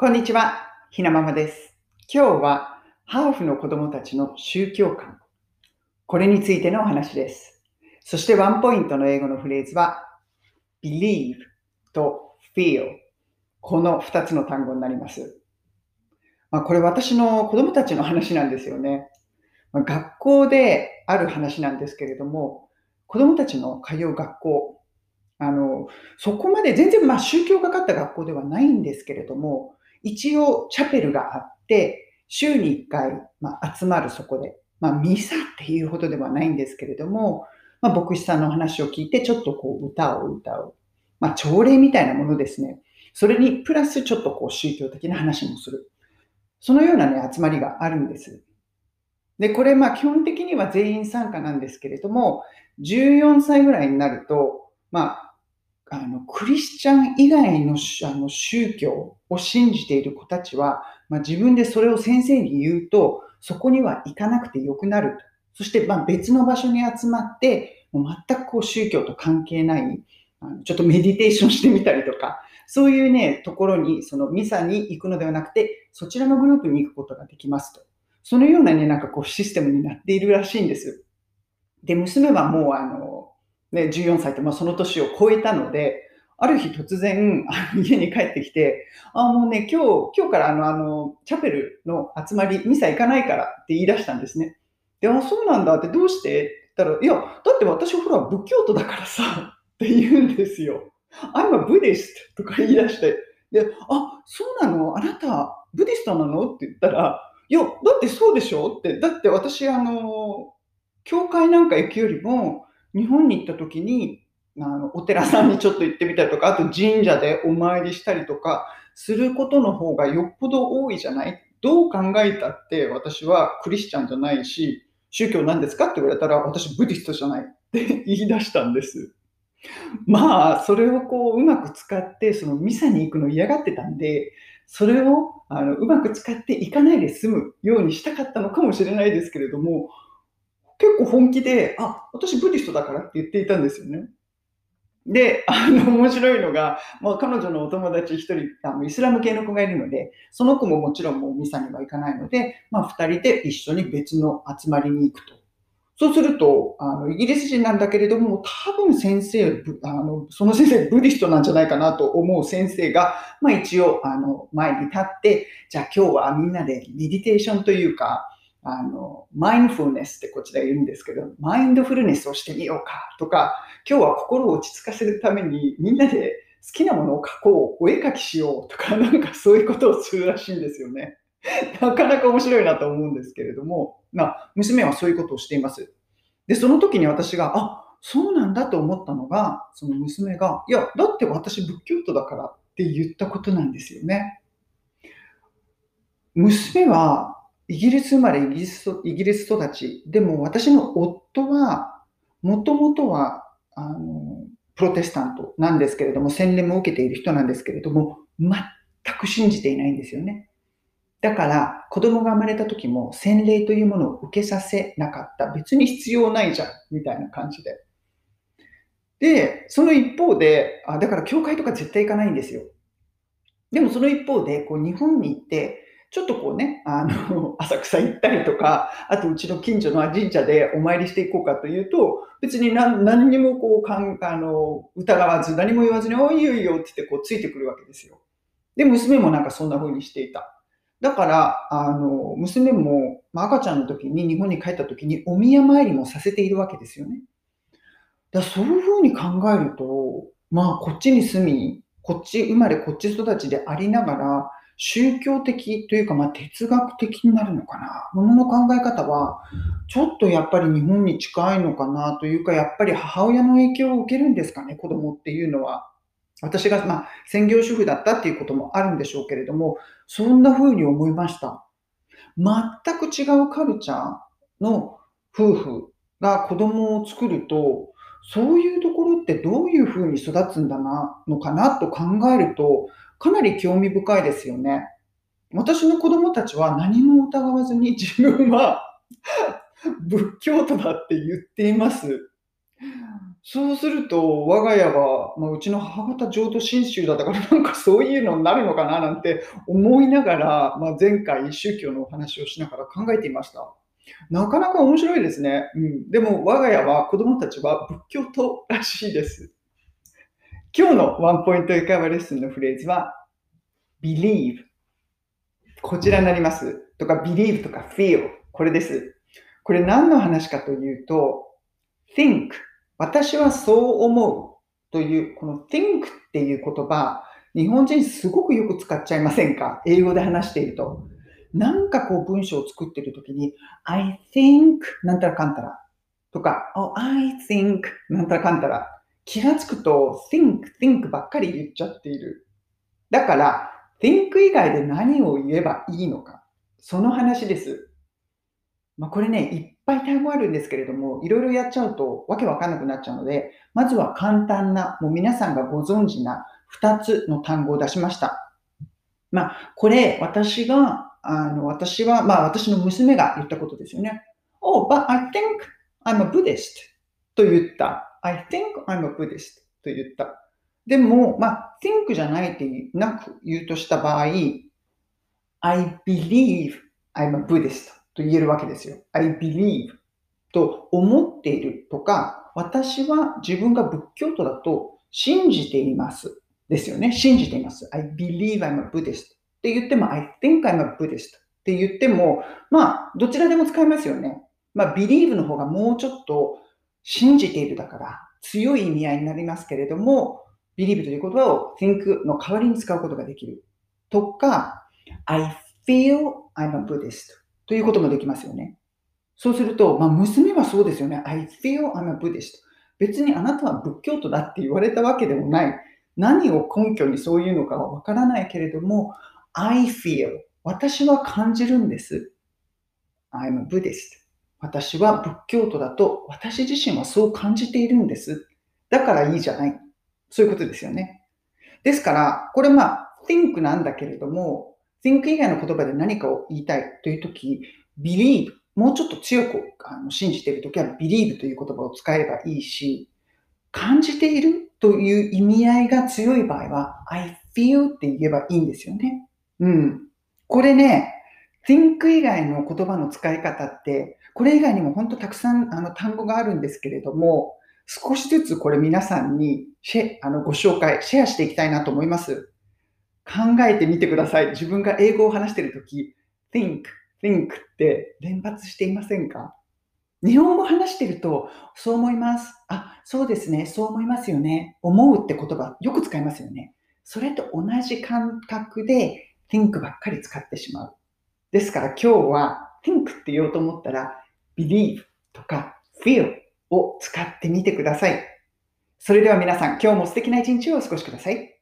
こんにちは、ひなままです。今日はハーフの子供たちの宗教観。これについてのお話です。そしてワンポイントの英語のフレーズは believe と feel この2つの単語になります。まあ、これ私の子供たちの話なんですよね。まあ、学校である話なんですけれども、子供たちの通う学校、あの、そこまで全然まあ宗教がかった学校ではないんですけれども、一応チャペルがあって、週に1回、まあ、集まるそこで、まあ、ミサっていうほどではないんですけれども、まあ、牧師さんの話を聞いて、ちょっとこう歌を歌う。まあ、朝礼みたいなものですね。それにプラスちょっとこう宗教的な話もする。そのようなね、集まりがあるんです。で、これまあ基本的には全員参加なんですけれども、14歳ぐらいになると、まあ、あの、クリスチャン以外のあの宗教を信じている子たちは、まあ、自分でそれを先生に言うと、そこには行かなくてよくなる。そして、ま、別の場所に集まって、もう全くこう宗教と関係ない、あのちょっとメディテーションしてみたりとか、そういうね、ところに、そのミサに行くのではなくて、そちらのグループに行くことができますと。そのようなね、なんかこうシステムになっているらしいんです。で、娘はもうあの、ね、14歳って、まあ、その年を超えたので、ある日突然、家に帰ってきて、あ、もうね、今日、今日からあの、あの、チャペルの集まり、ミサ行かないからって言い出したんですね。で、あ、そうなんだってどうしてって言ったら、いや、だって私ほら仏教徒だからさ、って言うんですよ。I'm a Buddhist とか言い出して、で、あ、そうなの？あなた、ブディストなの？って言ったら、いや、だってそうでしょ？って、だって私、あの、教会なんか行くよりも、日本に行った時に、あのお寺さんにちょっと行ってみたりとか、あと神社でお参りしたりとかすることの方がよっぽど多いじゃない？どう考えたって私はクリスチャンじゃないし、宗教なんですかって言われたら私ブディストじゃないって 言い出したんです。まあ、それをこううまく使って、そのミサに行くの嫌がってたんで、それをあのうまく使って行かないで済むようにしたかったのかもしれないですけれども、結構本気で、あ、私ブディストだからって言っていたんですよね。で、あの、面白いのが、まあ、彼女のお友達一人、あのイスラム系の子がいるので、その子ももちろんもうミサには行かないので、まあ、二人で一緒に別の集まりに行くと。そうすると、あの、イギリス人なんだけれども、多分先生、あの、その先生、ブディストなんじゃないかなと思う先生が、まあ一応、あの、前に立って、じゃあ今日はみんなでメディテーションというか、あの、マインドフルネスってこちら言うんですけど、マインドフルネスをしてみようかとか、今日は心を落ち着かせるためにみんなで好きなものを描こう、お絵描きしようとか、なんかそういうことをするらしいんですよね。なかなか面白いなと思うんですけれども、まあ、娘はそういうことをしています。で、その時に私が、あ、そうなんだと思ったのが、その娘が、いや、だって私仏教徒だからって言ったことなんですよね。娘はイギリス生まれイギリス、イギリス育ち。でも私の夫は、もともとは、あの、プロテスタントなんですけれども、洗礼も受けている人なんですけれども、全く信じていないんですよね。だから、子供が生まれた時も洗礼というものを受けさせなかった。別に必要ないじゃん、みたいな感じで。で、その一方で、あだから教会とか絶対行かないんですよ。でもその一方で、こう日本に行って、ちょっとこうね、あの、浅草行ったりとか、あとうちの近所の神社でお参りしていこうかというと、別に何何にもこうかんあの疑わず、何も言わずに、おいよいいよって言ってこうついてくるわけですよ。で、娘もなんかそんな風にしていた。だから、あの、娘も、まあ、赤ちゃんの時に、日本に帰った時に、お宮参りもさせているわけですよね。だそういう風に考えると、まあ、こっちに住み、こっち生まれ、こっち育ちでありながら、宗教的というか、まあ、哲学的になるのかな。ものの考え方は、ちょっとやっぱり日本に近いのかなというか、やっぱり母親の影響を受けるんですかね、子供っていうのは。私が、まあ、専業主婦だったっていうこともあるんでしょうけれども、そんな風に思いました。全く違うカルチャーの夫婦が子供を作ると、そういうところってどういう風に育つんだな、のかなと考えると、かなり興味深いですよね。私の子供たちは何も疑わずに 自分は 仏教徒だって言っています。そうすると、我が家は、まあ、うちの母方浄土真宗だったから、なんかそういうのになるのかななんて思いながら、まあ、前回宗教のお話をしながら考えていました。なかなか面白いですね。うん、でも、我が家は子供たちは仏教徒らしいです。今日のワンポイント英会話レッスンのフレーズは、believe。こちらになります。とか、believe とか feel。これです。これ何の話かというと、think 私はそう思うという、この think っていう言葉、日本人すごくよく使っちゃいませんか？英語で話していると。なんかこう文章を作っているときに、I think なんたらかんたらとか、oh, I think なんたらかんたら気がつくと think, think ばっかり言っちゃっている。だから think 以外で何を言えばいいのか。その話です。まあ、これね、いっぱい単語あるんですけれども、いろいろやっちゃうとわけわかんなくなっちゃうので、まずは簡単な、もう皆さんがご存知な2つの単語を出しました。まあ、これ、私が、あの、私は、まあ、私の娘が言ったことですよね。Oh, but I think I'm a Buddhist と言った。I think I'm a Buddhist と言った。でも、まあ、think じゃないってなく言うとした場合、I believe I'm a Buddhist と言えるわけですよ。I believe と思っているとか、私は自分が仏教徒だと信じています。ですよね。信じています。I believe I'm a Buddhist って言っても、I think I'm a Buddhist って言っても、まあ、どちらでも使えますよね。まあ、believe の方がもうちょっと信じているだから強い意味合いになりますけれども、believe という言葉を think の代わりに使うことができる。とか、I feel I'm a Buddhist ということもできますよね。そうすると、まあ、娘はそうですよね。I feel I'm a Buddhist. 別にあなたは仏教徒だって言われたわけでもない。何を根拠にそういうのかはわからないけれども、I feel 私は感じるんです。I'm a Buddhist. 私は仏教徒だと私自身はそう感じているんです。だからいいじゃない。そういうことですよね。ですから、これまあ、think なんだけれども、think 以外の言葉で何かを言いたいというとき、believe、もうちょっと強くあの信じているときは believe という言葉を使えばいいし、感じているという意味合いが強い場合は I feel って言えばいいんですよね。うん。これね、think 以外の言葉の使い方って、これ以外にも本当たくさんあの単語があるんですけれども、少しずつこれ皆さんにシェあのご紹介、シェアしていきたいなと思います。考えてみてください。自分が英語を話しているとき、think, think って連発していませんか？日本語話してると、そう思います。あ、そうですね。そう思いますよね。思うって言葉よく使いますよね。それと同じ感覚で think ばっかり使ってしまう。ですから今日は think って言おうと思ったら believe とか feel を使ってみてください。それでは皆さん、今日も素敵な一日をお過ごしください。